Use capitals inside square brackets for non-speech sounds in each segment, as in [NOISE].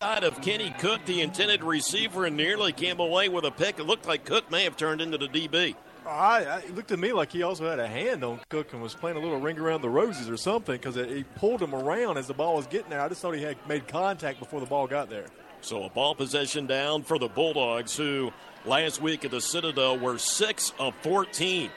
side of Kenny Cook, the intended receiver, and nearly came away with a pick. It looked like Cook may have turned into the DB. I, I, it looked to me like he also had a hand on Cook and was playing a little ring around the roses or something because he pulled him around as the ball was getting there. I just thought he had made contact before the ball got there. So a ball possession down for the Bulldogs, who last week at the Citadel were six of 14.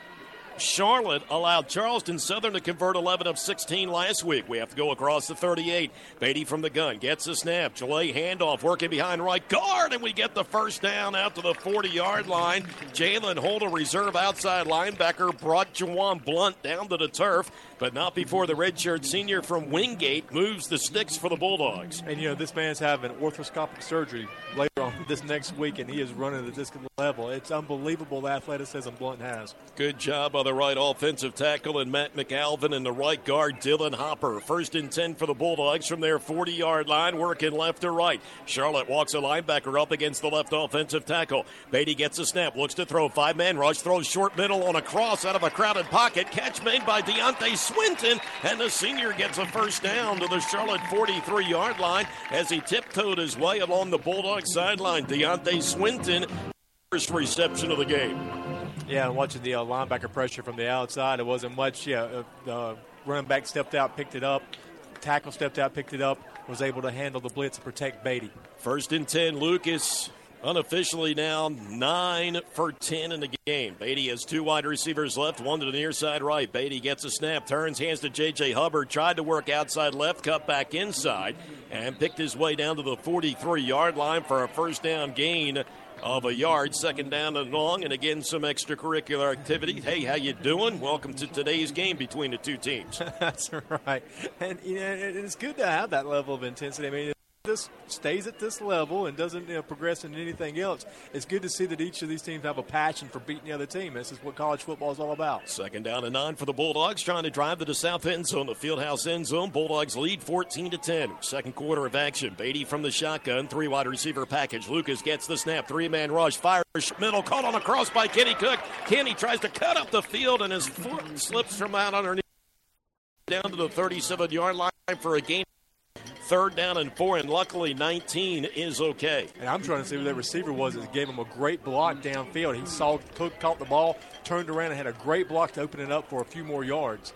Charlotte allowed Charleston Southern to convert 11 of 16 last week. We have to go across the 38. Beatty from the gun gets the snap. Jalay handoff working behind right guard, and we get the first down out to the 40 yard line. Jalen Holt, a reserve outside linebacker, brought Jawan Blunt down to the turf but not before the redshirt senior from Wingate moves the sticks for the Bulldogs. And you know, this man's having orthoscopic surgery later on this next week, and he is running at this level. It's unbelievable the athleticism Blunt has. Good job the right offensive tackle and Matt McAlvin and the right guard Dylan Hopper. First and 10 for the Bulldogs from their 40 yard line, working left to right. Charlotte walks a linebacker up against the left offensive tackle. Beatty gets a snap, looks to throw. Five man rush, throws short middle on a cross out of a crowded pocket. Catch made by Deontay Swinton, and the senior gets a first down to the Charlotte 43 yard line as he tiptoed his way along the Bulldog sideline. Deontay Swinton, first reception of the game. Yeah, watching the uh, linebacker pressure from the outside, it wasn't much. Yeah, uh, the running back stepped out, picked it up. Tackle stepped out, picked it up, was able to handle the blitz and protect Beatty. First and 10, Lucas unofficially now 9 for 10 in the game. Beatty has two wide receivers left, one to the near side right. Beatty gets a snap, turns, hands to J.J. Hubbard, tried to work outside left, cut back inside, and picked his way down to the 43 yard line for a first down gain of a yard, second down and long, and again some extracurricular activity. Hey, how you doing? Welcome to today's game between the two teams. [LAUGHS] That's right, and you know, it's good to have that level of intensity. I mean, this stays at this level and doesn't you know, progress into anything else, it's good to see that each of these teams have a passion for beating the other team. This is what college football is all about. Second down and nine for the Bulldogs, trying to drive to the south end zone, the Fieldhouse end zone. Bulldogs lead 14 to 10. Second quarter of action. Beatty from the shotgun, three wide receiver package. Lucas gets the snap, three man rush, fires middle, caught on a cross by Kenny Cook. Kenny tries to cut up the field, and his foot slips from out underneath down to the 37 yard line for a game third down and four, and luckily 19 is okay. And I'm trying to see who that receiver was that gave him a great block downfield. He saw Cook caught the ball, turned around, and had a great block to open it up for a few more yards.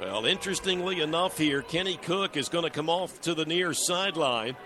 Well, interestingly enough, here, Kenny Cook is going to come off to the near sideline.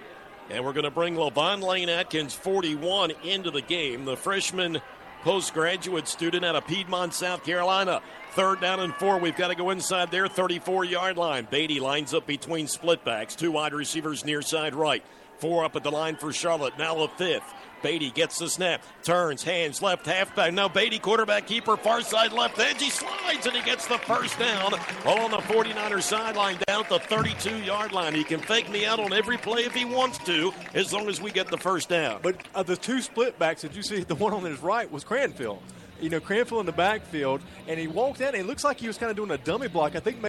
And we're going to bring Levon Lane Atkins, 41, into the game. The freshman postgraduate student out of Piedmont, South Carolina. Third down and four. We've got to go inside their 34 yard line. Beatty lines up between split backs. Two wide receivers near side right. Four up at the line for Charlotte. Now the fifth. Beatty gets the snap, turns, hands left halfback. Now Beatty, quarterback keeper, far side left edge. He slides and he gets the first down All on the 49er sideline down at the 32 yard line. He can fake me out on every play if he wants to, as long as we get the first down. But uh, the two split backs that you see, the one on his right was Cranfield. You know, Cranfield in the backfield, and he walked in. and it looks like he was kind of doing a dummy block. I think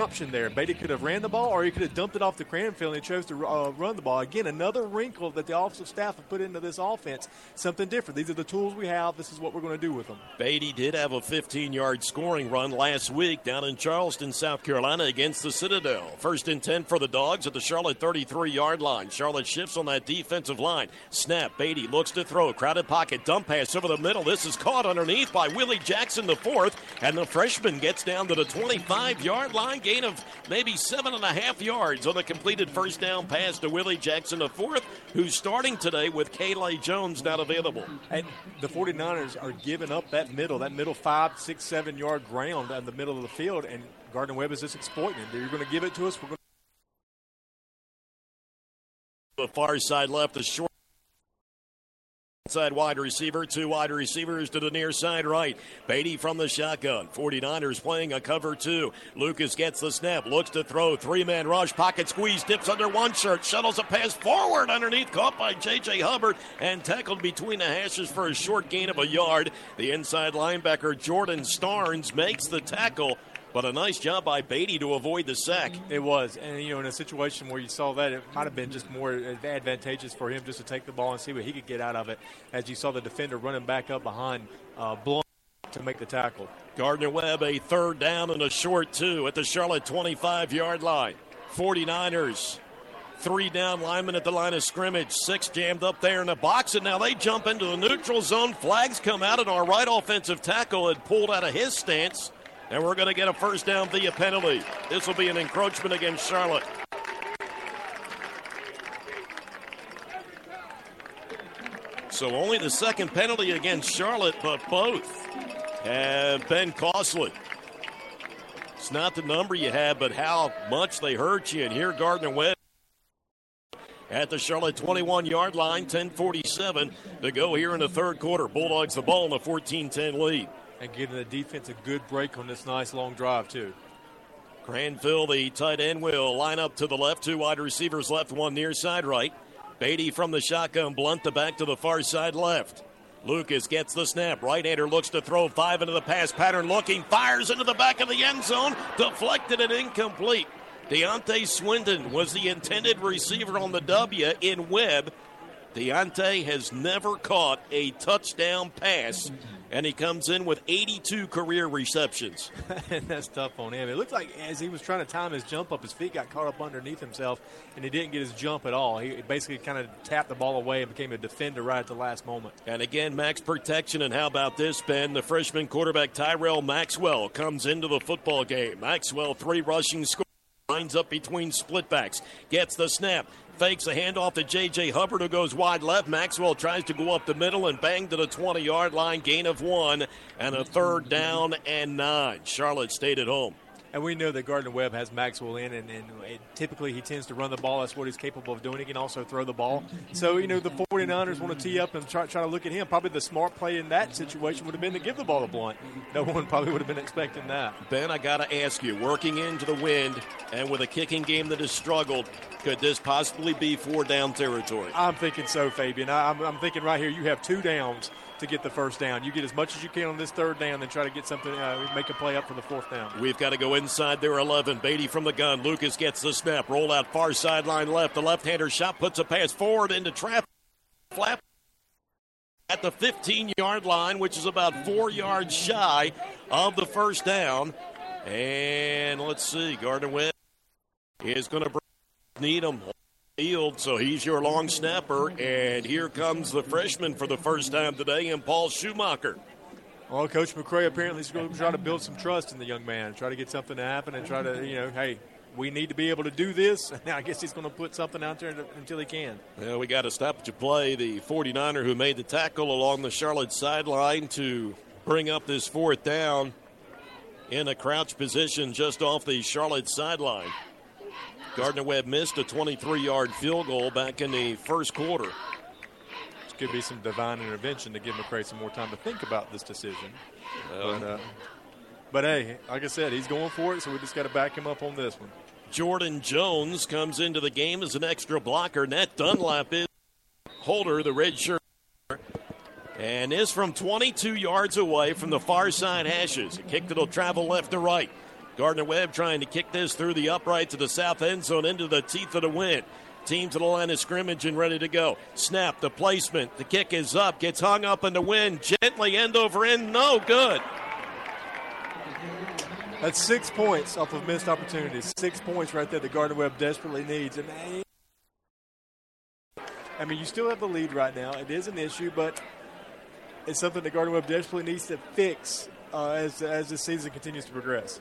option there. Beatty could have ran the ball, or he could have dumped it off the Cranfield and he chose to uh, run the ball. Again, another wrinkle that the offensive staff have put into this offense. Something different. These are the tools we have. This is what we're going to do with them. Beatty did have a 15-yard scoring run last week down in Charleston, South Carolina, against the Citadel. First and 10 for the Dogs at the Charlotte 33-yard line. Charlotte shifts on that defensive line. Snap. Beatty looks to throw. Crowded pocket. Dump pass over the middle. This is caught underneath by Willie Jackson, the fourth, and the freshman gets down to the 25-yard line gain of maybe seven and a half yards on the completed first down pass to Willie Jackson, the fourth, who's starting today with Kalei Jones not available. And the 49ers are giving up that middle, that middle five, six, seven yard ground in the middle of the field, and Gardner Webb is just exploiting it. You're going to give it to us. We're going to the far side left, the short Side wide receiver, two wide receivers to the near side right. Beatty from the shotgun. 49ers playing a cover two. Lucas gets the snap, looks to throw. Three man rush, pocket squeeze, dips under one shirt, shuttles a pass forward underneath, caught by J.J. Hubbard and tackled between the hashes for a short gain of a yard. The inside linebacker, Jordan Starnes, makes the tackle. But a nice job by Beatty to avoid the sack. It was. And, you know, in a situation where you saw that, it might have been just more advantageous for him just to take the ball and see what he could get out of it as you saw the defender running back up behind uh, Blunt to make the tackle. Gardner Webb, a third down and a short two at the Charlotte 25 yard line. 49ers Three down linemen at the line of scrimmage. Six jammed up there in the box, and now they jump into the neutral zone. Flags come out, and our right offensive tackle had pulled out of his stance, and we're going to get a first down via penalty. This will be an encroachment against Charlotte. So only the second penalty against Charlotte, but both have been costly. It's not the number you have, but how much they hurt you. And here Gardner Webb at the Charlotte 21 yard line, 10:47 to go here in the third quarter. Bulldogs the ball in a 14-10 lead. And giving the defense a good break on this nice long drive too. Granville, the tight end, will line up to the left. Two wide receivers left, one near side right. Beatty from the shotgun, Blunt the back to the far side left. Lucas gets the snap. Right hander looks to throw five into the pass pattern, looking, fires into the back of the end zone, deflected and incomplete. Deontay Swinton was the intended receiver on the W in Webb. Deontay has never caught a touchdown pass and he comes in with 82 career receptions. [LAUGHS] and that's tough on him. It looked like as he was trying to time his jump up, his feet got caught up underneath himself, and he didn't get his jump at all. He basically kind of tapped the ball away and became a defender right at the last moment. And again, max protection. And how about this, Ben? The freshman quarterback Tyrell Maxwell comes into the football game. Maxwell, three rushing scores. Lines up between splitbacks. Gets the snap. Fakes a handoff to J.J. Hubbard, who goes wide left. Maxwell tries to go up the middle and bang to the 20 yard line. Gain of one and a third down and nine. Charlotte stayed at home. And we know that Gardner Webb has Maxwell in, and, and it, typically he tends to run the ball. That's what he's capable of doing. He can also throw the ball. So, you know, the 49ers want to tee up and try, try to look at him. Probably the smart play in that situation would have been to give the ball to Blunt. No one probably would have been expecting that. Ben, I got to ask you, working into the wind and with a kicking game that has struggled, could this possibly be four down territory? I'm thinking so, Fabian. I, I'm, I'm thinking right here you have two downs to get the first down. You get as much as you can on this third down, then try to get something, uh, make a play up for the fourth down. We've got to go inside their 11. Beatty from the gun. Lucas gets the snap. Roll out far sideline left. The left-hander shot puts a pass forward into traffic. Flap at the 15-yard line, which is about four yards shy of the first down. And let's see, Gardner Webb is going to bring Needham field, so he's your long snapper. And here comes the freshman for the first time today, and Paul Schumacher. Well, Coach McCray apparently is going to try to build some trust in the young man, try to get something to happen, and try to, you know, hey, we need to be able to do this. [LAUGHS] Now, I guess he's going to put something out there until he can. Well, we got to stop at play. The 49er who made the tackle along the Charlotte sideline to bring up this fourth down in a crouch position just off the Charlotte sideline. Gardner Webb missed a 23 yard field goal back in the first quarter. This could be some divine intervention to give McCray some more time to think about this decision. Well, but, uh, but hey, like I said, he's going for it, so we just got to back him up on this one. Jordan Jones comes into the game as an extra blocker. Nat Dunlap is holder, the red shirt, and is from 22 yards away from the far side hashes. A kick that'll travel left to right. Gardner Webb trying to kick this through the upright to the south end zone into the teeth of the wind. Team to the line of scrimmage and ready to go. Snap, the placement, the kick is up, gets hung up in the wind, gently end over end, no good. That's six points off of missed opportunities. Six points right there that Gardner Webb desperately needs. And I mean, you still have the lead right now. It is an issue, but it's something that Gardner Webb desperately needs to fix uh, as as the season continues to progress.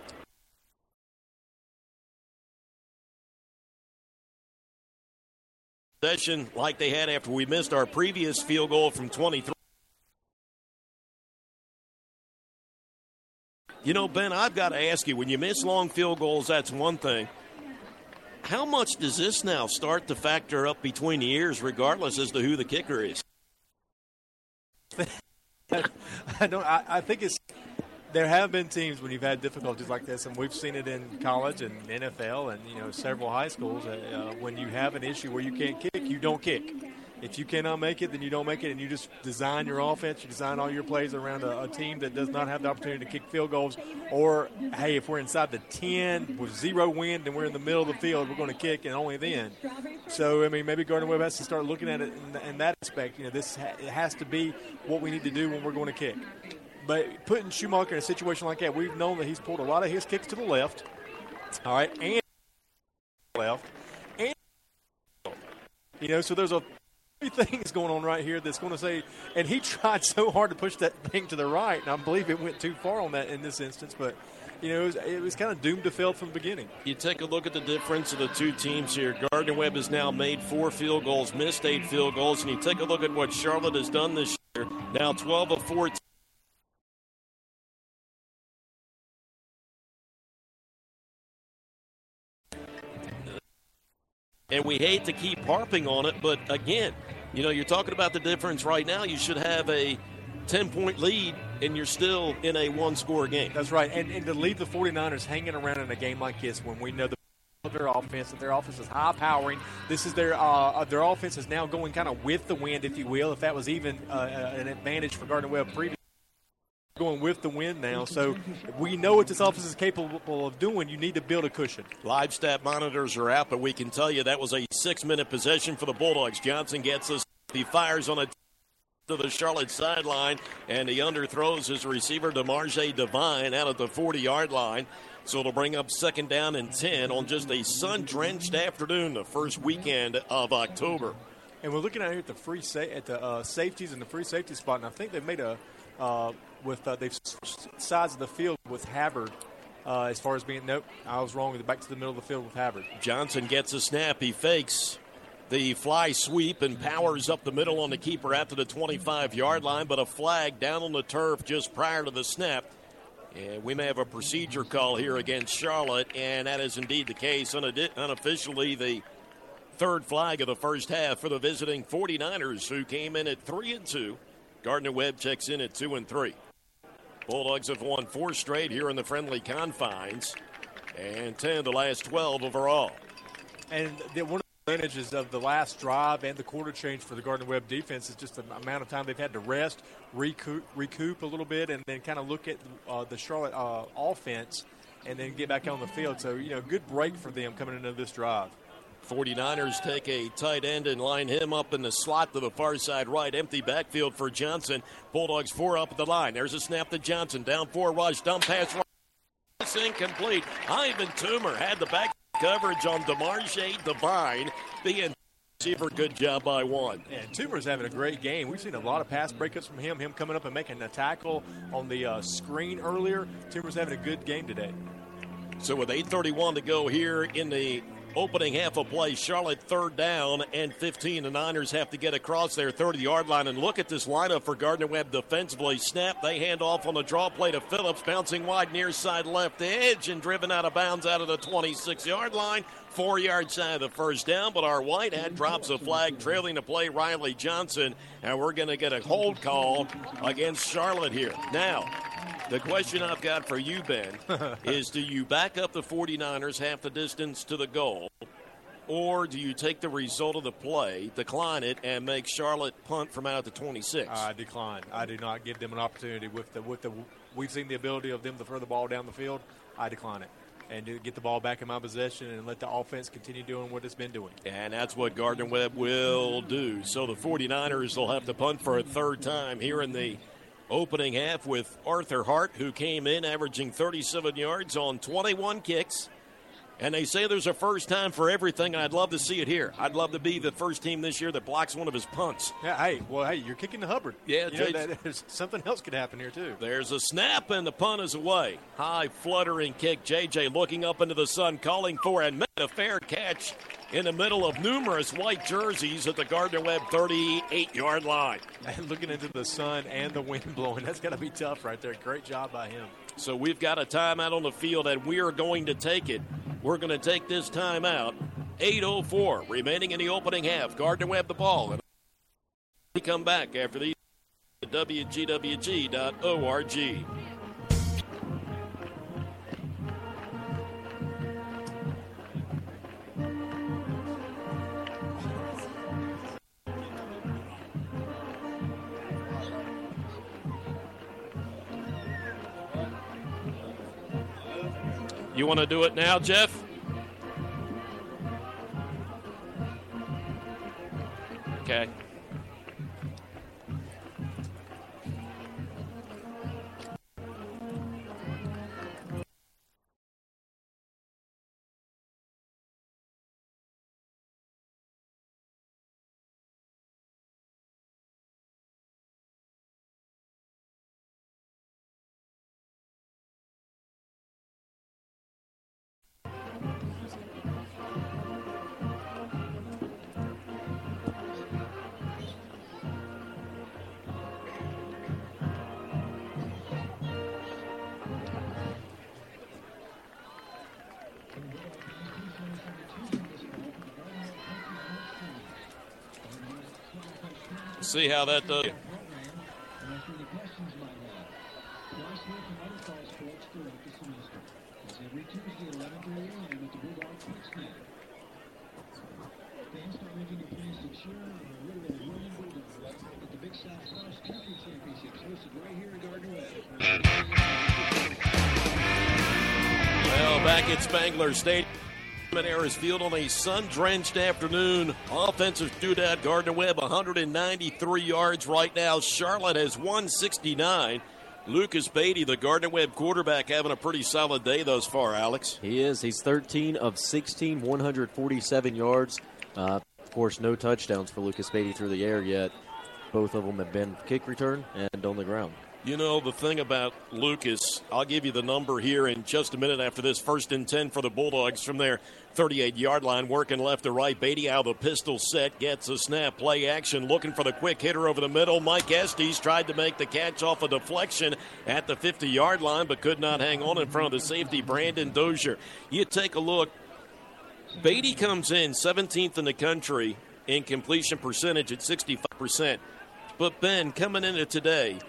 Possession like they had after we missed our previous field goal from 23. You know, Ben, I've got to ask you when you miss long field goals, that's one thing. How much does this now start to factor up between the years, regardless as to who the kicker is? [LAUGHS] I don't. I, I think it's there have been teams when you've had difficulties like this, and we've seen it in college and NFL and you know several high schools. Uh, when you have an issue where you can't kick, you don't kick. If you cannot make it, then you don't make it, and you just design your offense. You design all your plays around a, a team that does not have the opportunity to kick field goals. Or hey, if we're inside the ten with zero wind and we're in the middle of the field, we're going to kick, and only then. So I mean, maybe Gardner Webb has to start looking at it in, in that aspect. You know, this ha- it has to be what we need to do when we're going to kick. But putting Schumacher in a situation like that, we've known that he's pulled a lot of his kicks to the left. All right, and left, and You know, so there's a few things going on right here that's going to say, and he [LAUGHS] tried so hard to push that thing to the right, and I believe it went too far on that in this instance, but. You know, it was, it was kind of doomed to fail from the beginning. You take a look at the difference of the two teams here. Gardner Webb has now made four field goals, missed eight field goals, and you take a look at what Charlotte has done this year. Now 12 of 14. And we hate to keep harping on it, but again, you know, you're talking about the difference right now. You should have a 10 point lead, and you're still in a one score game. That's right. And, and to leave the 49ers hanging around in a game like this when we know the their offense that their offense is high powering. This is their uh, their offense is now going kind of with the wind, if you will. If that was even uh, an advantage for Gardner Webb previously going with the wind now. So we know what this offense is capable of doing. You need to build a cushion. Live stat monitors are out, but we can tell you that was a six minute possession for the Bulldogs. Johnson gets us. He fires on a to the Charlotte sideline, and he underthrows his receiver, DeMarge Devine, out at the 40 yard line. So it'll bring up second down and 10 on just a sun drenched afternoon, the first weekend of October. And we're looking out here at the free sa- at the uh, safeties and the free safety spot, and I think they've made a uh, with uh, they've sides of the field with Havard. Uh, as far as being nope, I was wrong. Back to the middle of the field with Havard. Johnson gets a snap. He fakes the fly sweep and powers up the middle on the keeper after the 25 yard line, but a flag down on the turf just prior to the snap. And we may have a procedure call here against Charlotte, and that is indeed the case. Unofficially, the third flag of the first half for the visiting 49ers, who came in at 3 and 2. Gardner Webb checks in at 2 and 3. Bulldogs have won four straight here in the friendly confines, and 10 of the last 12 overall. And one of the advantages of the last drive and the quarter change for the Gardner Webb defense is just the amount of time they've had to rest, recoup, recoup a little bit, and then kind of look at uh, the Charlotte uh, offense and then get back on the field. So, you know, good break for them coming into this drive. 49ers take a tight end and line him up in the slot to the far side right. Empty backfield for Johnson. Bulldogs four up at the line. There's a snap to Johnson. Down four, rush, dump pass. It's incomplete. Ivan Toomer had the back coverage on DeMarge Devine. The receiver, good job by one. And Toomer's having a great game. We've seen a lot of pass breakups from him. Him coming up and making a tackle on the uh, screen earlier. Toomer's having a good game today. So with 8:31 to go here in the opening half of play. Charlotte third down and 15. The Niners have to get across their 30 yard line. And look at this lineup for Gardner Webb defensively. Snap, they hand off on the draw play to Phillips, bouncing wide near side left edge and driven out of bounds out of the 26 yard line. Four yards side of the first down, but our white hat drops a flag trailing to play Riley Johnson, and we're going to get a hold call against Charlotte here. Now, the question I've got for you, Ben, [LAUGHS] is do you back up the 49ers half the distance to the goal, or do you take the result of the play, decline it, and make Charlotte punt from out at the 26? I decline. I do not give them an opportunity with the with the. We've seen the ability of them to throw the ball down the field. I decline it and get the ball back in my possession and let the offense continue doing what it's been doing. And that's what Gardner Webb will do. So the 49ers will have to punt for a third time here in the opening half with Arthur Hart, who came in averaging 37 yards on 21 kicks. And they say there's a first time for everything, and I'd love to see it here. I'd love to be the first team this year that blocks one of his punts. Yeah, hey, well, hey, you're kicking the Hubbard. Yeah, you know, that, [LAUGHS] there's something else could happen here too. There's a snap, and the punt is away. High fluttering kick. JJ looking up into the sun, calling for and made a fair catch in the middle of numerous white jerseys at the Gardner Webb 38 yard line. And [LAUGHS] looking into the sun and the wind blowing, that's got to be tough right there. Great job by him. So we've got a timeout on the field, and we are going to take it. We're going to take this timeout. 8.04 remaining in the opening half. Gardner Webb the ball. We come back after the WGWG.org. You want to do it now, Jeff? Okay. See how that does. Well, back at Spangler Stadium at Harris Field on a sun-drenched afternoon. Offensive shootout. Gardner Webb 193 yards right now. Charlotte has 169. Lucas Beatty, the Gardner Webb quarterback, having a pretty solid day thus far, Alex. He is. He's 13 of 16, 147 yards. Uh, of course, no touchdowns for Lucas Beatty through the air yet. Both of them have been kick return and on the ground. You know, the thing about Lucas, I'll give you the number here in just a minute after this. First and 10 for the Bulldogs from their 38 yard line, working left to right. Beatty out of the pistol set, gets a snap, play action, looking for the quick hitter over the middle. Mike Estes tried to make the catch off a deflection at the 50 yard line, but could not hang on in front of the safety, Brandon Dozier. You take a look. Beatty comes in 17th in the country in completion percentage at 65%. But Ben, coming into today,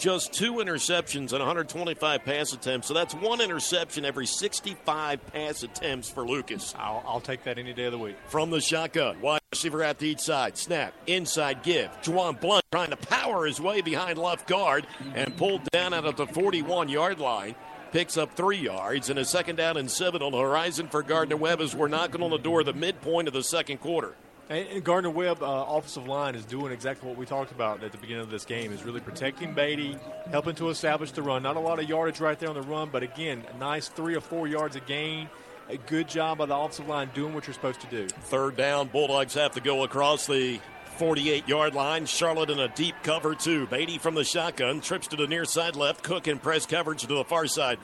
just two interceptions and 125 pass attempts. So that's one interception every 65 pass attempts for Lucas. I'll, I'll take that any day of the week. From the shotgun, wide receiver at the each side. Snap, inside give. Juwan Blunt trying to power his way behind left guard and pulled down out of the 41 yard line. Picks up three yards and a second down and seven on the horizon for Gardner Webb as we're knocking on the door of the midpoint of the second quarter. And Gardner Webb uh, offensive line is doing exactly what we talked about at the beginning of this game. Is really protecting Beatty, helping to establish the run. Not a lot of yardage right there on the run, but again, nice three or four yards a gain. A good job by the offensive line doing what you're supposed to do. Third down, Bulldogs have to go across the 48 yard line. Charlotte in a deep cover, too. Beatty from the shotgun trips to the near side left. Cook in press coverage to the far side.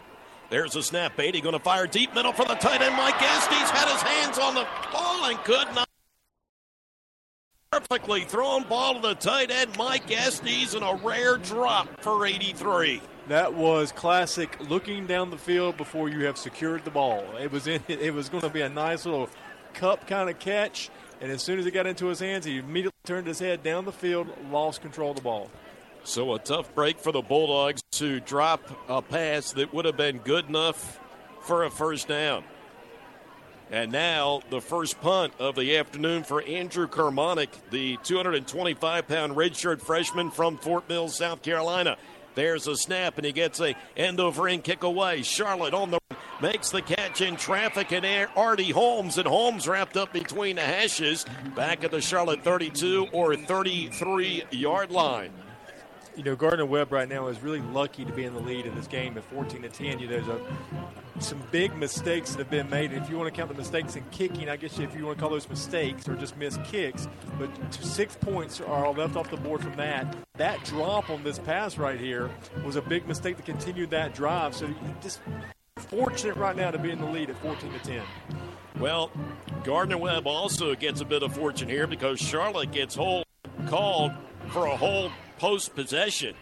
There's a snap. Beatty going to fire deep middle for the tight end. Mike Estes had his hands on the ball and could not. Perfectly thrown ball to the tight end, Mike Estes, and a rare drop for 83. That was classic looking down the field before you have secured the ball. It was in, it was going to be a nice little cup kind of catch, and as soon as it got into his hands, he immediately turned his head down the field, lost control of the ball. So a tough break for the Bulldogs to drop a pass that would have been good enough for a first down. And now the first punt of the afternoon for Andrew Karmonic, the 225 pound redshirt freshman from Fort Mill, South Carolina. There's a snap, and he gets a end over end kick away. Charlotte on the makes the catch in traffic, and Artie Holmes, and Holmes wrapped up between the hashes back at the Charlotte 32 or 33 yard line you know, Gardner Webb right now is really lucky to be in the lead in this game at 14 to 10. You know, there's a, some big mistakes that have been made. If you want to count the mistakes in kicking, I guess if you want to call those mistakes or just missed kicks, but six points are left off the board from that. That drop on this pass right here was a big mistake to continue that drive. So just fortunate right now to be in the lead at 14 to 10. Well, Gardner Webb also gets a bit of fortune here because Charlotte gets hold called for a hold post possession.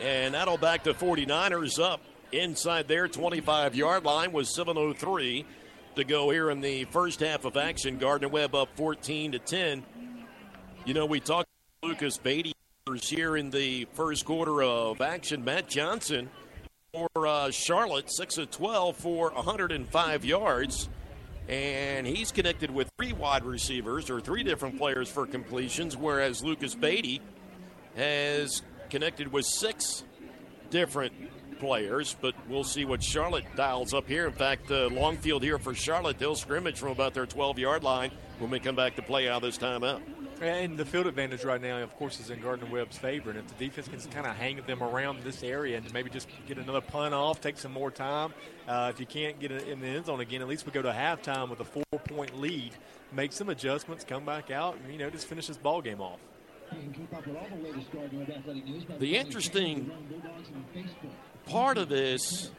And that'll back the 49ers up inside their 25 yard line with 7.03 to go here in the first half of action. Gardner Webb up 14 to 10. You know, we talked Lucas Beatty here in the first quarter of action. Matt Johnson for uh, Charlotte, 6 of 12 for 105 yards. And he's connected with three wide receivers or three different players for completions, whereas Lucas Beatty has connected with six different players, but we'll see what Charlotte dials up here. In fact, uh, long field here for Charlotte, they'll scrimmage from about their 12 yard line when we come back to play out this timeout. And the field advantage right now, of course, is in Gardner Webb's favor. And if the defense can kind of hang them around this area and maybe just get another punt off, take some more time. Uh, if you can't get it in the end zone again, at least we go to halftime with a four point lead, make some adjustments, come back out, and, you know, just finish this ball game off. The interesting part of this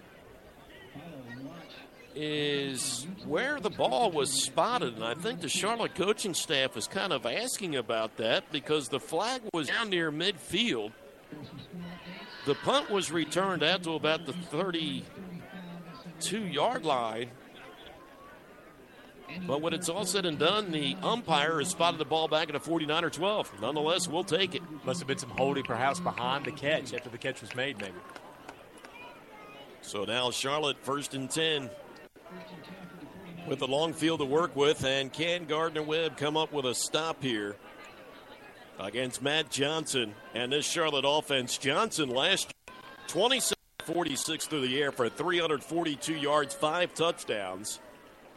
is where the ball was spotted, and I think the Charlotte coaching staff is kind of asking about that because the flag was down near midfield. The punt was returned out to about the 32 yard line. But when it's all said and done, the umpire has spotted the ball back at a 49 or 12. Nonetheless, we'll take it. Must have been some holding perhaps behind the catch after the catch was made, maybe. So now Charlotte first and 10 with a long field to work with. And can Gardner Webb come up with a stop here against Matt Johnson and this Charlotte offense? Johnson last 27 46 through the air for 342 yards, five touchdowns,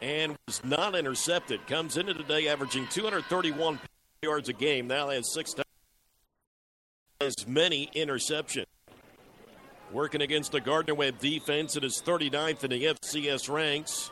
and was not intercepted. Comes into today averaging 231 yards a game. Now has six as many interceptions. Working against the Gardner Webb defense, it is 39th in the FCS ranks.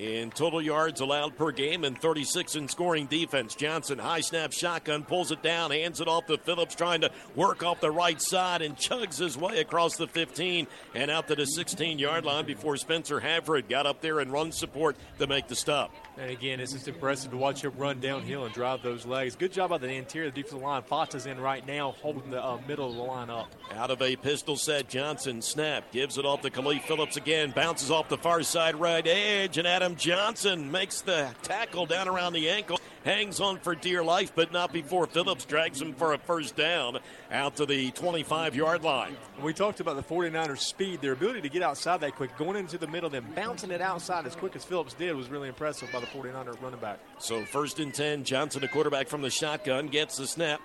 In total yards allowed per game and 36 in scoring defense. Johnson, high snap shotgun, pulls it down, hands it off to Phillips, trying to work off the right side and chugs his way across the 15 and out to the 16 yard line before Spencer Havard got up there and run support to make the stop. And again, it's just impressive to watch him run downhill and drive those legs. Good job by the interior of the defensive line. Fox in right now, holding the uh, middle of the line up. Out of a pistol set, Johnson snap, gives it off to Khalif Phillips again, bounces off the far side right edge, and Adam Johnson makes the tackle down around the ankle hangs on for dear life, but not before Phillips drags him for a first down out to the 25 yard line. We talked about the 49ers' speed, their ability to get outside that quick, going into the middle, then bouncing it outside as quick as Phillips did was really impressive by the 49er running back. So, first and 10, Johnson, the quarterback from the shotgun, gets the snap.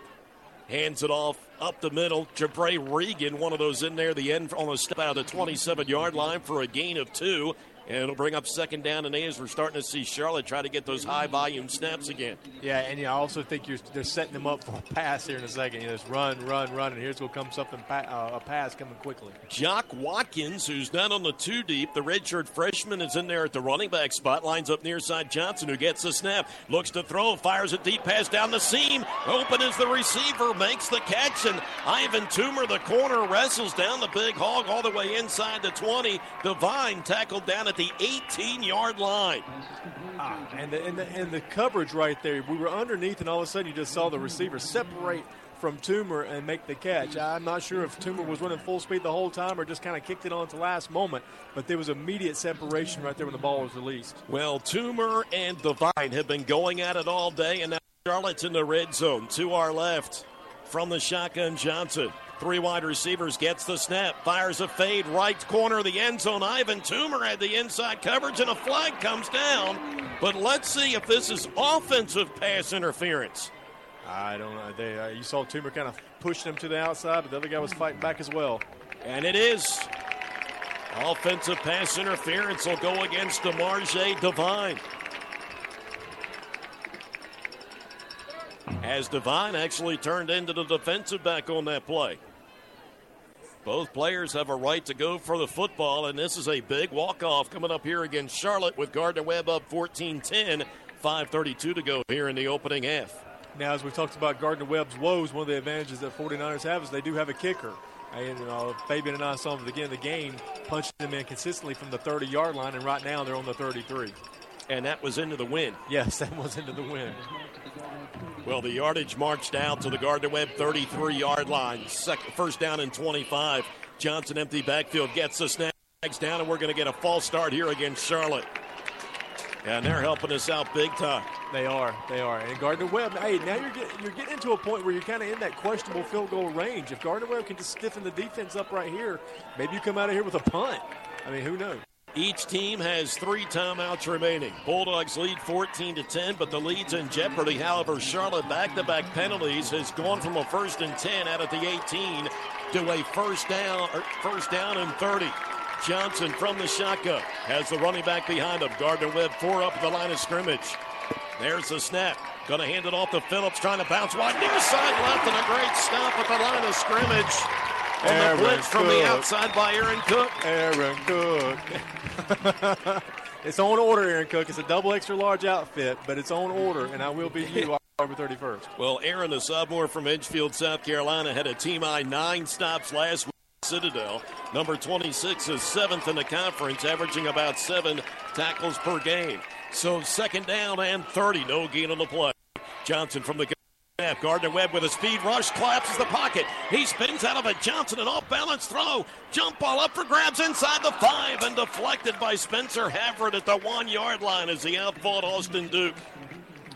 Hands it off up the middle. Jabray Regan, one of those in there, the end on the step out of the 27 yard line for a gain of two. And it'll bring up second down and eight as we're starting to see Charlotte try to get those high volume snaps again. Yeah, and you know, I also think you're they're setting them up for a pass here in a second. You know, just run, run, run, and here's going to come something uh, a pass coming quickly. Jock Watkins, who's not on the two deep, the redshirt freshman is in there at the running back spot. Lines up near side Johnson, who gets the snap, looks to throw, fires a deep pass down the seam. Open is the receiver, makes the catch, and Ivan Toomer, the corner, wrestles down the big hog all the way inside the 20. Devine tackled down at the 18 yard line. Ah, and, the, and, the, and the coverage right there, we were underneath, and all of a sudden you just saw the receiver separate from Toomer and make the catch. I'm not sure if Toomer was running full speed the whole time or just kind of kicked it on at the last moment, but there was immediate separation right there when the ball was released. Well, Toomer and Devine have been going at it all day, and now Charlotte's in the red zone to our left from the shotgun Johnson. Three wide receivers gets the snap, fires a fade, right corner of the end zone. Ivan Toomer had the inside coverage, and a flag comes down. But let's see if this is offensive pass interference. I don't know. They, uh, you saw Toomer kind of pushing him to the outside, but the other guy was fighting back as well. And it is. Offensive pass interference will go against DeMarge Devine. As Devine actually turned into the defensive back on that play. Both players have a right to go for the football, and this is a big walk-off coming up here against Charlotte with Gardner Webb up 14-10, 5.32 to go here in the opening half. Now, as we talked about Gardner Webb's woes, one of the advantages that 49ers have is they do have a kicker. And, you know, Fabian and I saw him at the beginning of the game, punching them in consistently from the 30-yard line, and right now they're on the 33. And that was into the wind. Yes, [LAUGHS] that was into the wind. Well, the yardage marched out to the Gardner Webb 33 yard line. Second, first down and 25. Johnson, empty backfield, gets the snags down, and we're going to get a false start here against Charlotte. And they're helping us out big time. They are. They are. And Gardner Webb, hey, now you're getting, you're getting into a point where you're kind of in that questionable field goal range. If Gardner Webb can just stiffen the defense up right here, maybe you come out of here with a punt. I mean, who knows? Each team has three timeouts remaining. Bulldogs lead 14 to 10, but the lead's in jeopardy. However, Charlotte back-to-back penalties has gone from a first and 10 out at the 18 to a first down, er, first down and 30. Johnson from the shotgun has the running back behind him. Gardner Webb four up the line of scrimmage. There's the snap. Going to hand it off to Phillips, trying to bounce wide near side left, and a great stop at the line of scrimmage. On Aaron the blitz from the outside by Aaron Cook. Aaron Cook. [LAUGHS] it's on order, Aaron Cook. It's a double extra large outfit, but it's on order, and I will be you [LAUGHS] October 31st. Well, Aaron, the sophomore from Edgefield, South Carolina, had a team high nine stops last week. Citadel. Number 26 is seventh in the conference, averaging about seven tackles per game. So second down and 30, no gain on the play. Johnson from the Gardner Webb with a speed rush, collapses the pocket. He spins out of it. Johnson, an off balance throw. Jump ball up for grabs inside the five and deflected by Spencer Havard at the one yard line as he outfought Austin Duke.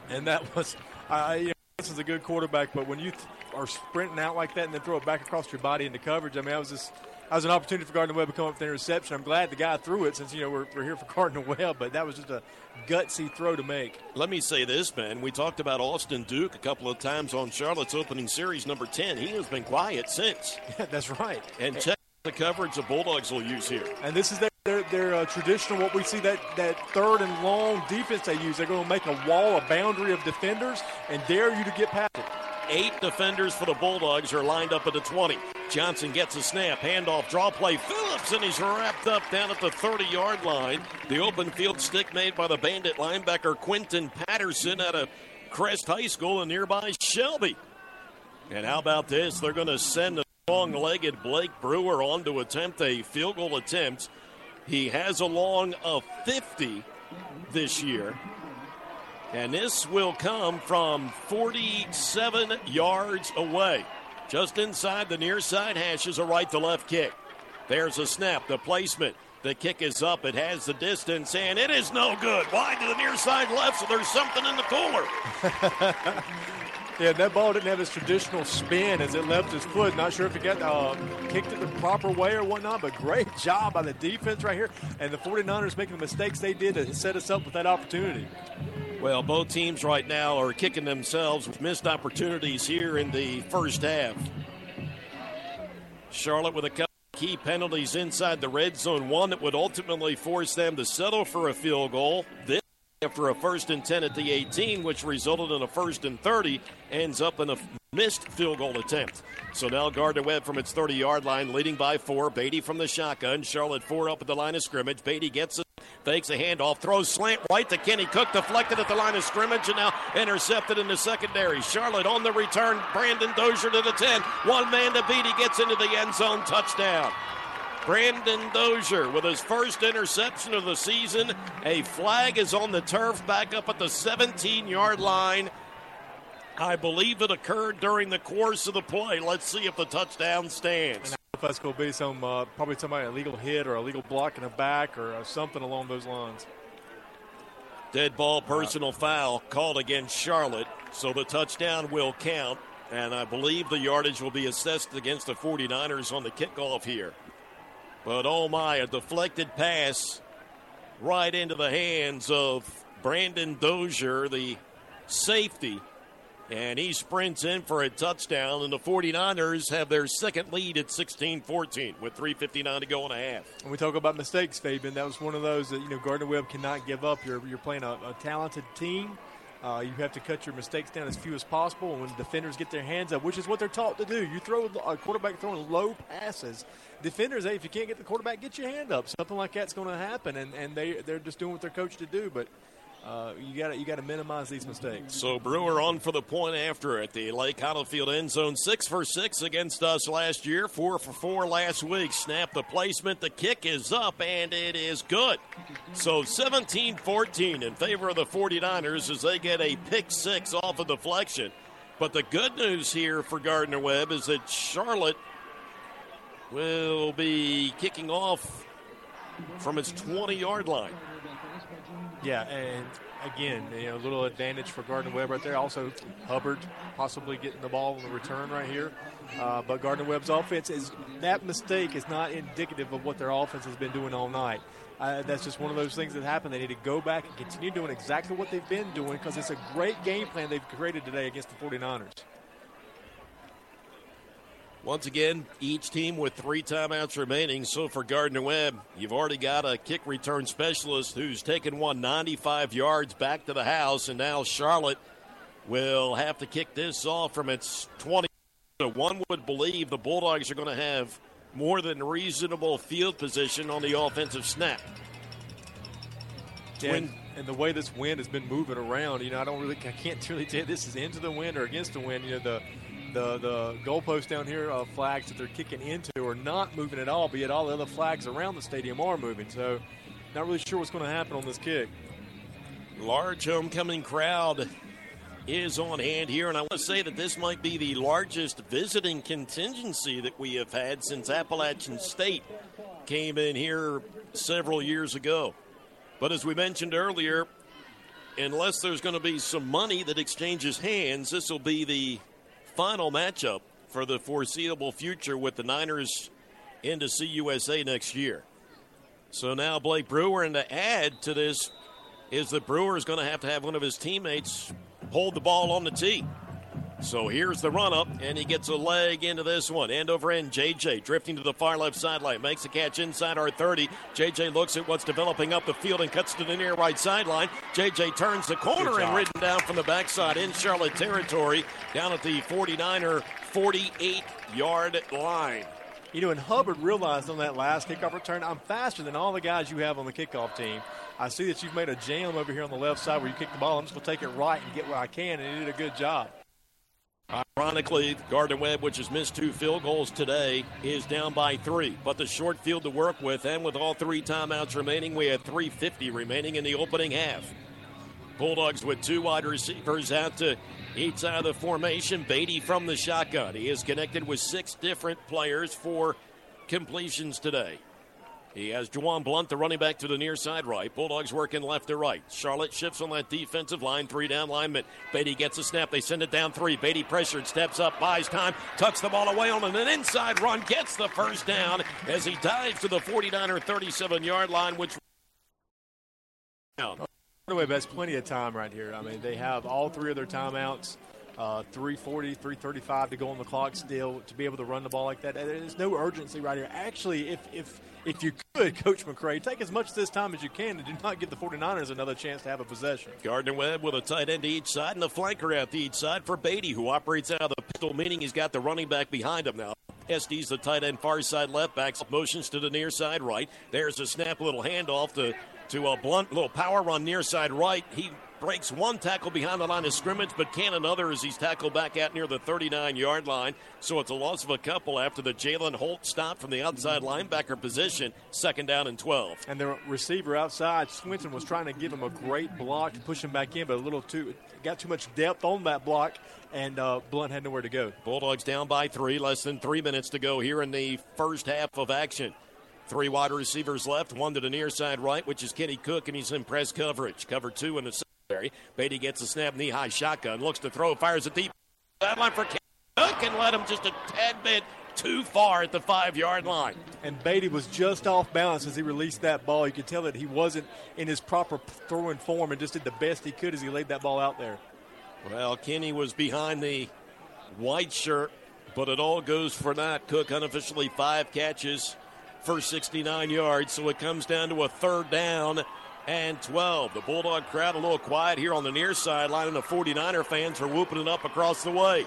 And that was, uh, you know, this is a good quarterback, but when you th- are sprinting out like that and then throw it back across your body into coverage, I mean, that was just. That was an opportunity for Gardner Webb to come up with an interception. I'm glad the guy threw it since you know we're, we're here for [LAUGHS] Gardner Webb, but that was just a gutsy throw to make. Let me say this, man. We talked about Austin Duke a couple of times on Charlotte's opening series, number 10. He has been quiet since. [LAUGHS] Yeah, that's right. And check the coverage the Bulldogs will use here. And this is their their, their uh, traditional what we see that that third and long defense they use. They're going to make a wall, a boundary of defenders, and dare you to get past it. Eight defenders for the Bulldogs are lined up at the 20. Johnson gets a snap, handoff, draw play. Phillips, and he's wrapped up down at the 30 yard line. The open field stick made by the Bandit linebacker Quinton Patterson out of Crest High School in nearby Shelby. And how about this? They're going to send the long legged Blake Brewer on to attempt a field goal attempt. He has a long of 50 this year. And this will come from 47 yards away. Just inside the near side hashes a right to left kick. There's a snap, the placement. The kick is up. It has the distance, and it is no good. Wide to the near side left, so there's something in the cooler. [LAUGHS] Yeah, that ball didn't have its traditional spin as it left his foot. Not sure if he got uh, kicked it the proper way or whatnot, but great [LAUGHS] job by the defense right here. And the 49ers making the mistakes they did to set us up with that opportunity. Well, both teams right now are kicking themselves with missed opportunities here in the first half. Charlotte with a couple key penalties inside the red zone, one that would ultimately force them to settle for a field goal. This after a first and 10 at the 18, which resulted in a first and 30, ends up in a missed field goal attempt. So now Gardner Webb from its 30 yard line, leading by four. Beatty from the shotgun. Charlotte four up at the line of scrimmage. Beatty gets it, fakes a handoff, throws slant right to Kenny Cook, deflected at the line of scrimmage, and now intercepted in the secondary. Charlotte on the return. Brandon Dozier to the 10. One man to Beatty gets into the end zone. Touchdown. Brandon Dozier with his first interception of the season. A flag is on the turf back up at the 17 yard line. I believe it occurred during the course of the play. Let's see if the touchdown stands. That's going to be some uh, probably somebody illegal hit or a legal block in the back or uh, something along those lines. Dead ball personal foul called against Charlotte, so the touchdown will count. And I believe the yardage will be assessed against the 49ers on the kickoff here. But oh my, a deflected pass right into the hands of Brandon Dozier, the safety. And he sprints in for a touchdown, and the 49ers have their second lead at 16 14 with 3.59 to go in a half. When we talk about mistakes, Fabian, that was one of those that, you know, Gardner Webb cannot give up. You're, you're playing a, a talented team. Uh, you have to cut your mistakes down as few as possible. When defenders get their hands up, which is what they're taught to do, you throw a quarterback throwing low passes. Defenders, hey, if you can't get the quarterback, get your hand up. Something like that's going to happen, and, and they they're just doing what they're coached to do. But uh, you got you got to minimize these mistakes. So Brewer on for the point after at the Lake Hollifield end zone, six for six against us last year, four for four last week. Snap the placement, the kick is up, and it is good. So 17-14 in favor of the 49ers as they get a pick six off a deflection. But the good news here for Gardner Webb is that Charlotte will be kicking off from its 20 yard line. Yeah, and again, you know, a little advantage for Gardner Webb right there. Also, Hubbard possibly getting the ball on the return right here. Uh, but Gardner Webb's offense is that mistake is not indicative of what their offense has been doing all night. Uh, that's just one of those things that happen. They need to go back and continue doing exactly what they've been doing because it's a great game plan they've created today against the 49ers. Once again, each team with three timeouts remaining. So for Gardner Webb, you've already got a kick return specialist who's taken one 95 yards back to the house, and now Charlotte will have to kick this off from its 20. So one would believe the Bulldogs are going to have more than reasonable field position on the offensive snap. And, and the way this wind has been moving around, you know, I don't really, I can't [LAUGHS] really tell this is into the wind or against the wind. You know, the the the goalposts down here uh, flags that they're kicking into are not moving at all. But yet all the other flags around the stadium are moving. So, not really sure what's going to happen on this kick. Large homecoming crowd is on hand here, and I want to say that this might be the largest visiting contingency that we have had since Appalachian State came in here several years ago. But as we mentioned earlier, unless there's going to be some money that exchanges hands, this will be the final matchup for the foreseeable future with the Niners into CUSA next year. So now Blake Brewer, and to add to this, is that Brewer is going to have to have one of his teammates hold the ball on the tee. So here's the run up, and he gets a leg into this one. End over end, JJ drifting to the far left sideline. Makes a catch inside our 30. JJ looks at what's developing up the field and cuts to the near right sideline. JJ turns the corner and ridden down from the backside in Charlotte territory, down at the 49er 48 yard line. You know, and Hubbard realized on that last kickoff return, I'm faster than all the guys you have on the kickoff team. I see that you've made a jam over here on the left side where you kick the ball. I'm just going to take it right and get where I can, and he did a good job. Ironically, Gardner Webb, which has missed two field goals today, is down by three. But the short field to work with, and with all three timeouts remaining, we had 350 remaining in the opening half. Bulldogs with two wide receivers out to each side of the formation. Beatty from the shotgun. He is connected with six different players for completions today. He has Juwan Blunt, the running back, to the near side right. Bulldogs working left to right. Charlotte shifts on that defensive line, three down lineman. Beatty gets a snap. They send it down three. Beatty pressured, steps up, buys time, tucks the ball away on an inside run, gets the first down as he dives to the 49 or 37 yard line, which. By the way, that's plenty of time right here. I mean, they have all three of their timeouts. Uh, 340, 335 to go on the clock still to be able to run the ball like that. There's no urgency right here. Actually, if if if you could, [LAUGHS] Coach McCray, take as much of this time as you can and do not give the 49ers another chance to have a possession. Gardner Webb with a tight end to each side and a flanker out to each side for Beatty, who operates out of the pistol, meaning he's got the running back behind him now. Estes, the tight end, far side left, backs motions to the near side right. There's a snap, little handoff to to a blunt little power run near side right. He breaks one tackle behind the line of scrimmage, but can another as he's tackled back out near the 39 yard line. So it's a loss of a couple after the Jalen Holt stop from the outside linebacker position, second down and 12. And the receiver outside, Swinton was trying to give him a great block to push him back in, but a little too, got too much depth on that block, and uh, Blunt had nowhere to go. Bulldogs down by three, less than three minutes to go here in the first half of action. Three wide receivers left, one to the near side right, which is Kenny Cook, and he's in press coverage. Cover two in the secondary. Beatty gets a snap, knee high shotgun, looks to throw, fires a deep sideline for Cook, and let him just a tad bit too far at the five yard line. And Beatty was just off balance as he released that ball. You could tell that he wasn't in his proper throwing form and just did the best he could as he laid that ball out there. Well, Kenny was behind the white shirt, but it all goes for that. Cook unofficially five catches for 69 yards, so it comes down to a third down and 12. The Bulldog crowd a little quiet here on the near sideline, and the 49er fans are whooping it up across the way.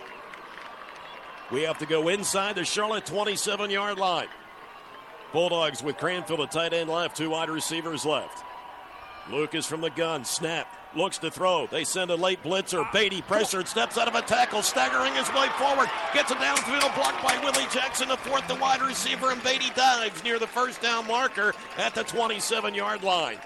We have to go inside the Charlotte 27 yard line. Bulldogs with Cranfield a tight end left, two wide receivers left. Lucas from the gun, snap, looks to throw. They send a late blitzer. Beatty pressured, steps out of a tackle, staggering his way forward, gets it downfield, block by Willie Jackson, the fourth, the wide receiver, and Beatty dives near the first down marker at the 27 yard line.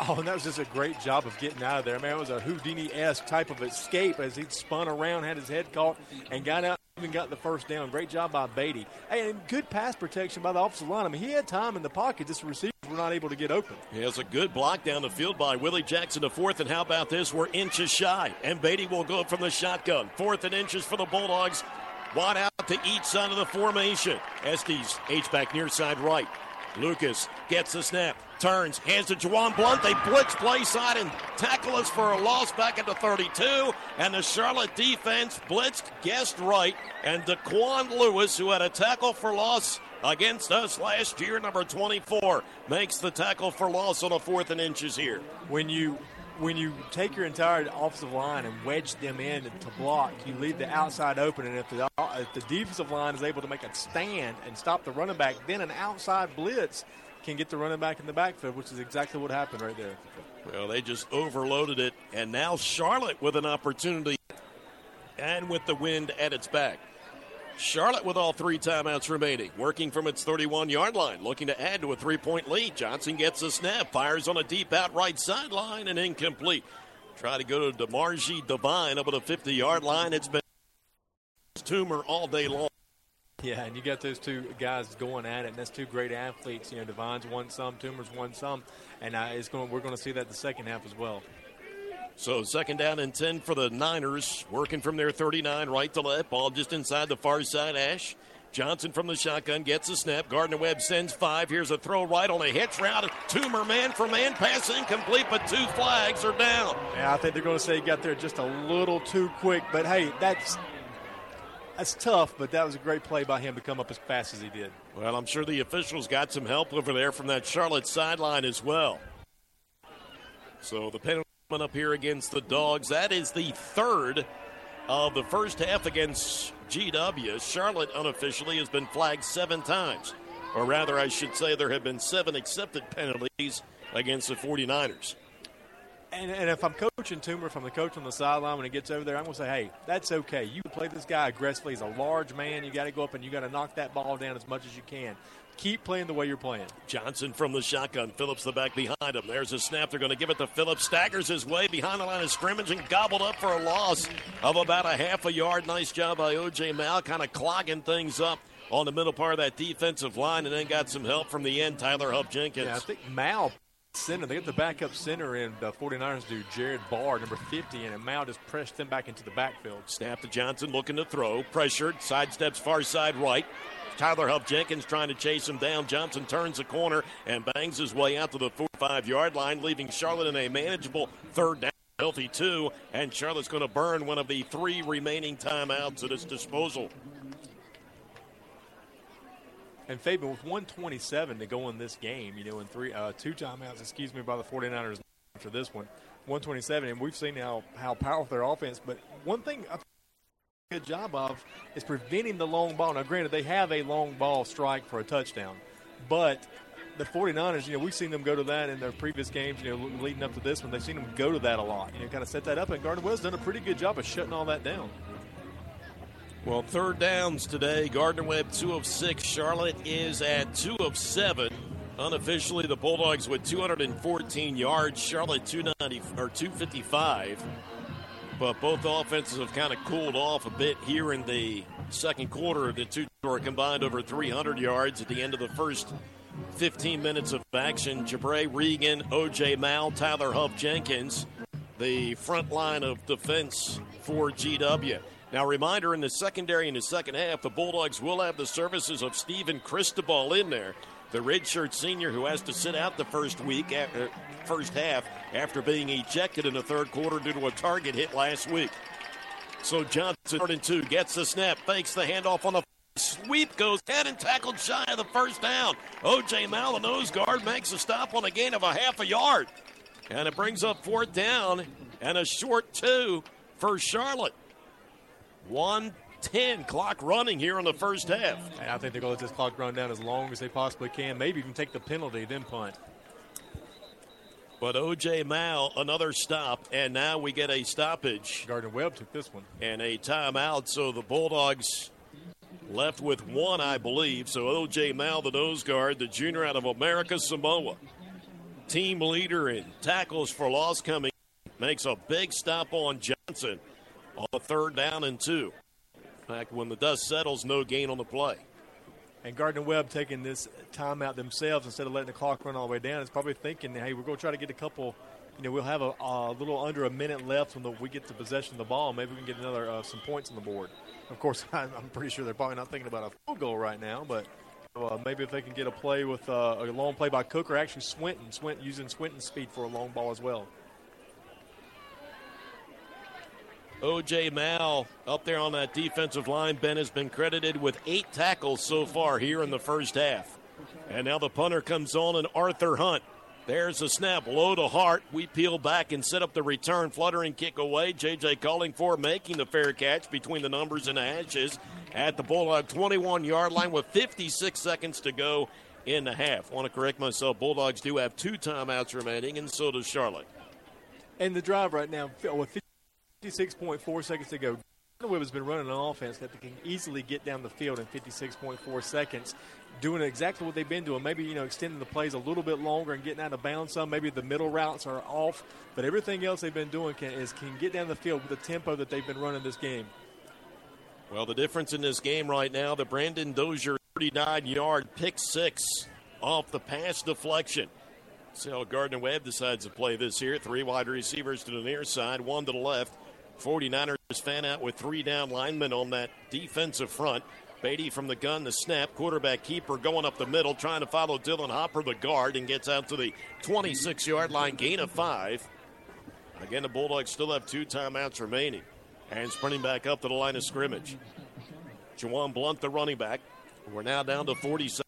Oh, and that was just a great job of getting out of there. Man, it was a Houdini-esque type of escape as he spun around, had his head caught, and got out even got the first down. Great job by Beatty. Hey, and good pass protection by the offensive line. I mean, he had time in the pocket, just receivers were not able to get open. He has a good block down the field by Willie Jackson the fourth, and how about this? We're inches shy, and Beatty will go up from the shotgun. Fourth and inches for the Bulldogs. One out to each side of the formation. Estes, H-back near side right. Lucas gets the snap, turns, hands to Juwan Blunt. They blitz play side and tackle us for a loss back at the 32. And the Charlotte defense blitzed guest right. And Daquan Lewis, who had a tackle for loss against us last year, number 24, makes the tackle for loss on a fourth and inches here. When you when you take your entire offensive line and wedge them in to block, you leave the outside open. And if the, if the defensive line is able to make a stand and stop the running back, then an outside blitz can get the running back in the backfield, which is exactly what happened right there. Well, they just overloaded it. And now Charlotte with an opportunity and with the wind at its back. Charlotte with all three timeouts remaining, working from its 31 yard line, looking to add to a three point lead. Johnson gets a snap, fires on a deep out right sideline, and incomplete. Try to go to DeMarji Divine up at the 50 yard line. It's been Toomer all day long. Yeah, and you got those two guys going at it, and that's two great athletes. You know, Devine's won some, Toomer's won some, and uh, it's going. We're going to see that the second half as well. So second down and 10 for the Niners, working from their 39 right to left. Ball just inside the far side. Ash Johnson from the shotgun gets a snap. Gardner Webb sends five. Here's a throw right on a hitch route. Toomer man for man pass incomplete, but two flags are down. Yeah, I think they're going to say he got there just a little too quick. But hey, that's that's tough. But that was a great play by him to come up as fast as he did. Well, I'm sure the officials got some help over there from that Charlotte sideline as well. So the penalty up here against the Dogs. That is the third of the first half against GW. Charlotte unofficially has been flagged seven times. Or rather, I should say there have been seven accepted penalties against the 49ers. And, and, if I'm coaching Toomer, if I'm the coach on the sideline when he gets over there, I'm going to say, hey, that's okay. You play this guy aggressively. He's a large man. You got to go up and you got to knock that ball down as much as you can. Keep playing the way you're playing. Johnson from the shotgun. Phillips the back behind him. There's a snap. They're going to give it to Phillips. Staggers his way behind the line of scrimmage and gobbled up for a loss of about a half a yard. Nice job by O.J. Mal, kind of clogging things up on the middle part of that defensive line, and then got some help from the end, Tyler Huff Jenkins. Yeah, I think Mal center. They get the backup center in the 49ers do Jared Barr, number 50, and Mal just pressed them back into the backfield. Snap to Johnson looking to throw. Pressured. Sidesteps far side right. Tyler Huff Jenkins trying to chase him down. Johnson turns the corner and bangs his way out to the 45 yard line, leaving Charlotte in a manageable third down. Healthy two, and Charlotte's going to burn one of the three remaining timeouts at its disposal. And Fabian, with 127 to go in this game, you know, in three, uh, two timeouts, excuse me, by the 49ers after this one, 127, and we've seen how, how powerful their offense. But one thing a good job of is preventing the long ball. Now, granted, they have a long ball strike for a touchdown, but the 49ers, you know, we've seen them go to that in their previous games, you know, leading up to this one. They've seen them go to that a lot. You know, kind of set that up, and Gardner Webb's done a pretty good job of shutting all that down. Well, third downs today. Gardner Webb, two of six. Charlotte is at two of seven. Unofficially, the Bulldogs with 214 yards. Charlotte 290 or 255 but both offenses have kind of cooled off a bit here in the second quarter. The two are combined over 300 yards at the end of the first 15 minutes of action. Jabray Regan, O.J. Mal, Tyler Huff Jenkins, the front line of defense for GW. Now, reminder in the secondary in the second half, the Bulldogs will have the services of Stephen Cristobal in there the redshirt senior who has to sit out the first week, after, first half, after being ejected in the third quarter due to a target hit last week. So Johnson, third and two, gets the snap, fakes the handoff on the sweep, goes head and tackled shy of the first down. O.J. Mal, the nose guard, makes a stop on a gain of a half a yard. And it brings up fourth down and a short two for Charlotte. One 10 clock running here in the first half. And I think they're going to let this clock run down as long as they possibly can. Maybe even take the penalty, then punt. But O.J. Mal, another stop, and now we get a stoppage. Gardner Webb took this one. And a timeout, so the Bulldogs left with one, I believe. So O.J. Mal, the nose guard, the junior out of America Samoa, team leader in tackles for loss coming, makes a big stop on Johnson on the third down and two In fact, when the dust settles, no gain on the play. And Gardner Webb taking this timeout themselves instead of letting the clock run all the way down is probably thinking, hey, we're going to try to get a couple. You know, we'll have a, a little under a minute left when the, we get the possession of the ball. Maybe we can get another uh, some points on the board. Of course, [LAUGHS] I'm, I'm, pretty sure they're probably not thinking about a field goal right now, but uh, maybe if they can get a play with uh, a long play by Cook or actually Swinton, Swinton using Swinton's speed for a long ball as well. O.J. Mal up there on that defensive line. Ben has been credited with eight tackles so far here in the first half. And now the punter comes on, and Arthur Hunt. There's a snap, low to heart. We peel back and set up the return, fluttering kick away. JJ calling for making the fair catch between the numbers and the hashes at the Bulldog 21 yard line with 56 seconds to go in the half. Want to correct myself. Bulldogs do have two timeouts remaining, and so does Charlotte. And the drive right now, with 56.4 seconds to go. Webb has been running an offense that they can easily get down the field in 56.4 seconds, doing exactly what they've been doing. Maybe you know extending the plays a little bit longer and getting out of bounds some. Maybe the middle routes are off, but everything else they've been doing can, is can get down the field with the tempo that they've been running this game. Well, the difference in this game right now, the Brandon Dozier 39 yard pick six off the pass deflection. How Gardner Webb decides to play this here. Three wide receivers to the near side, one to the left. 49ers fan out with three down linemen on that defensive front. Beatty from the gun, the snap, quarterback keeper going up the middle, trying to follow Dylan Hopper, the guard, and gets out to the 26 yard line, gain of five. Again, the Bulldogs still have two timeouts remaining. And sprinting back up to the line of scrimmage. Juwan Blunt, the running back. We're now down to 46.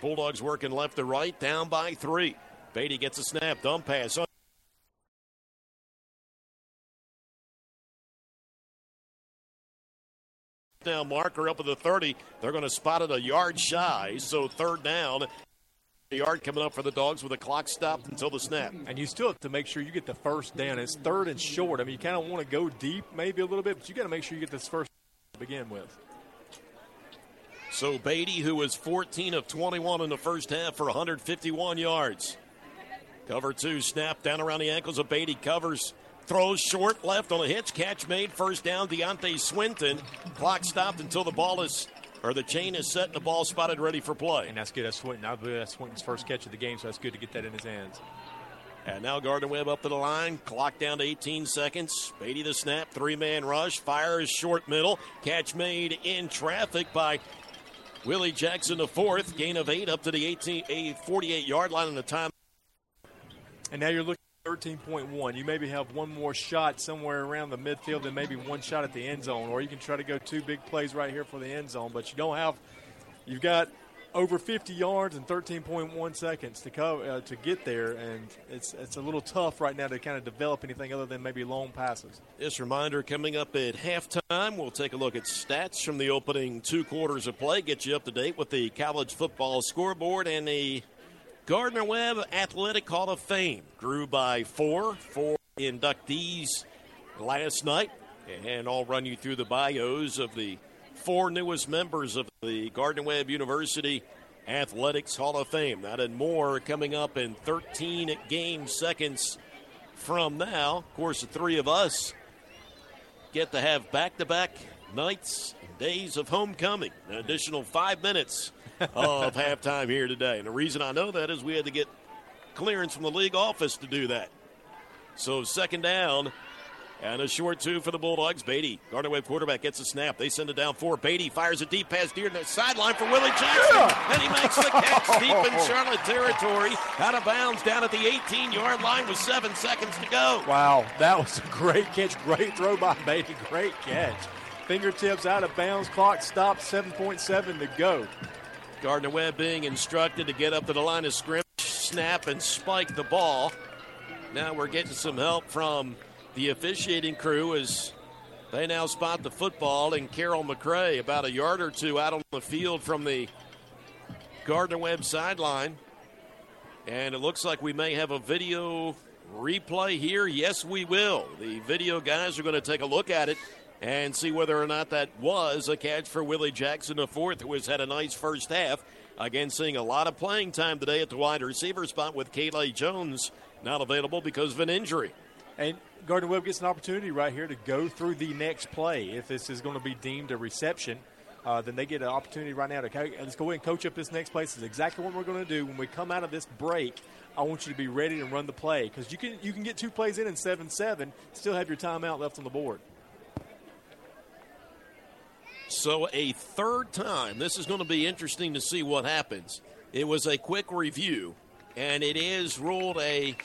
Bulldogs working left to right, down by three. Beatty gets a snap, dump pass. Down marker up at the 30. They're going to spot it a yard shy, so third down. A yard coming up for the Dogs with a clock stopped until the snap. And you still have to make sure you get the first down. It's third and short. I mean, you kind of want to go deep maybe a little bit, but you got to make sure you get this first to begin with. So Beatty, who was 14 of 21 in the first half for 151 yards. Cover two, snap down around the ankles of Beatty, covers, throws short left on a hitch, catch made, first down, Deontay Swinton. Clock stopped until the ball is, or the chain is set and the ball spotted ready for play. And that's good. That's Swinton. I believe that's Swinton's first catch of the game, so that's good to get that in his hands. And now Gardner Webb up to the line. Clock down to 18 seconds. Beatty the snap. Three man rush. Fires short middle. Catch made in traffic by Willie Jackson, the fourth. Gain of eight up to the 18, 48 yard line in the time. And now you're looking 13.1. You maybe have one more shot somewhere around the midfield and maybe one shot at the end zone. Or you can try to go two big plays right here for the end zone. But you don't have, you've got over 50 yards and 13.1 seconds to co- uh, to get there, and it's it's a little tough right now to kind of develop anything other than maybe long passes. This reminder coming up at halftime. We'll take a look at stats from the opening two quarters of play, get you up to date with the college football scoreboard and the Gardner Webb Athletic Hall of Fame grew by four, four inductees last night, and I'll run you through the bios of the four newest members of the Gardner Webb University Athletics Hall of Fame. That and more coming up in 13 game seconds from now. Of course, the three of us get to have back to back nights and days of homecoming. An additional five minutes [LAUGHS] Oh, of halftime here today. And the reason I know that is we had to get clearance from the league office to do that. So, second down and a short two for the Bulldogs. Beatty, Gardner Webb quarterback, gets a snap. They send it down four. Beatty fires a deep pass near the sideline for Willie Jackson. Yeah. And he makes the catch [LAUGHS] deep in Charlotte territory. Out of bounds down at the 18 yard line with seven seconds to go. Wow, that was a great catch. Great throw by Beatty. Great catch. Fingertips out of bounds. Clock stopped. 7.7 to go. Gardner Webb being instructed to get up to the line of scrimmage, snap, and spike the ball. Now we're getting some help from the officiating crew as they now spot the football and Carroll McCray about a yard or two out on the field from the Gardner Webb sideline. And it looks like we may have a video replay here. Yes, we will. The video guys are going to take a look at it and see whether or not that was a catch for Willie Jackson, the fourth, who has had a nice first half. Again, seeing a lot of playing time today at the wide receiver spot with Kayla Jones not available because of an injury. And Gardner Webb gets an opportunity right here to go through the next play. If this is going to be deemed a reception, uh, then they get an opportunity right now to let's go ahead and coach up this next play. This is exactly what we're going to do when we come out of this break. I want you to be ready to run the play because you can you can get two plays in in seven seven, still have your timeout left on the board. So a third time, this is going to be interesting to see what happens. It was a quick review, and it is ruled a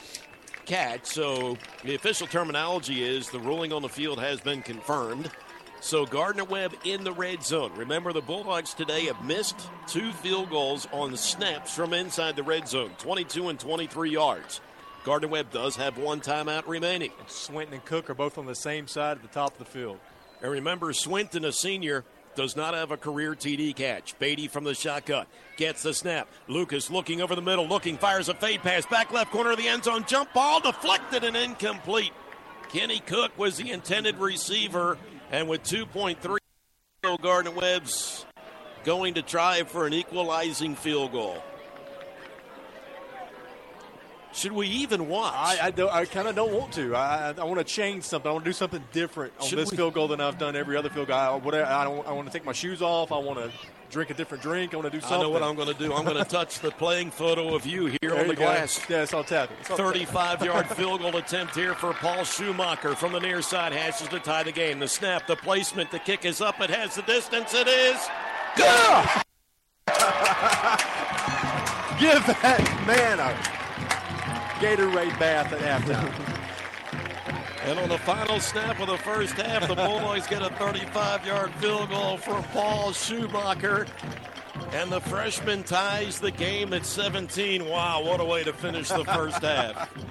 catch. So the official terminology is the ruling on the field has been confirmed. So Gardner Webb in the red zone. Remember, the Bulldogs today have missed two field goals on snaps from inside the red zone, 22 and 23 yards. Gardner Webb does have one timeout remaining. And Swinton and Cook are both on the same side at the top of the field. And remember, Swinton, a senior, does not have a career TD catch. Beatty from the shotgun gets the snap. Lucas looking over the middle, looking, fires a fade pass, back left corner of the end zone, jump ball deflected and incomplete. Kenny Cook was the intended receiver, And with 2.3, Gardner Webb's going to try for an equalizing field goal. Should we even watch? I, I, I kind of don't want to. I, I want to change something. I want to do something different on Should this we- field goal than I've done every other field goal. I, whatever, I, don't, I want to take my shoes off. I want to drink a different drink. I want to do something. I know what I'm going to do. I'm going to touch the playing photo of you here There on the go. glass. Yeah, it's all tapping. It's all tapping. 35 yard [LAUGHS] field goal attempt here for Paul Schumacher from the near side. Hashes to tie the game. The snap, the placement, the kick is up. It has the distance. It is. [LAUGHS] Give that man a Gatorade bath at halftime. [LAUGHS] And on the final snap of the first half, the Bulldogs get a 35 yard field goal for Paul Schumacher. And the freshman ties the game at 17. Wow, what a way to finish the first half. [LAUGHS]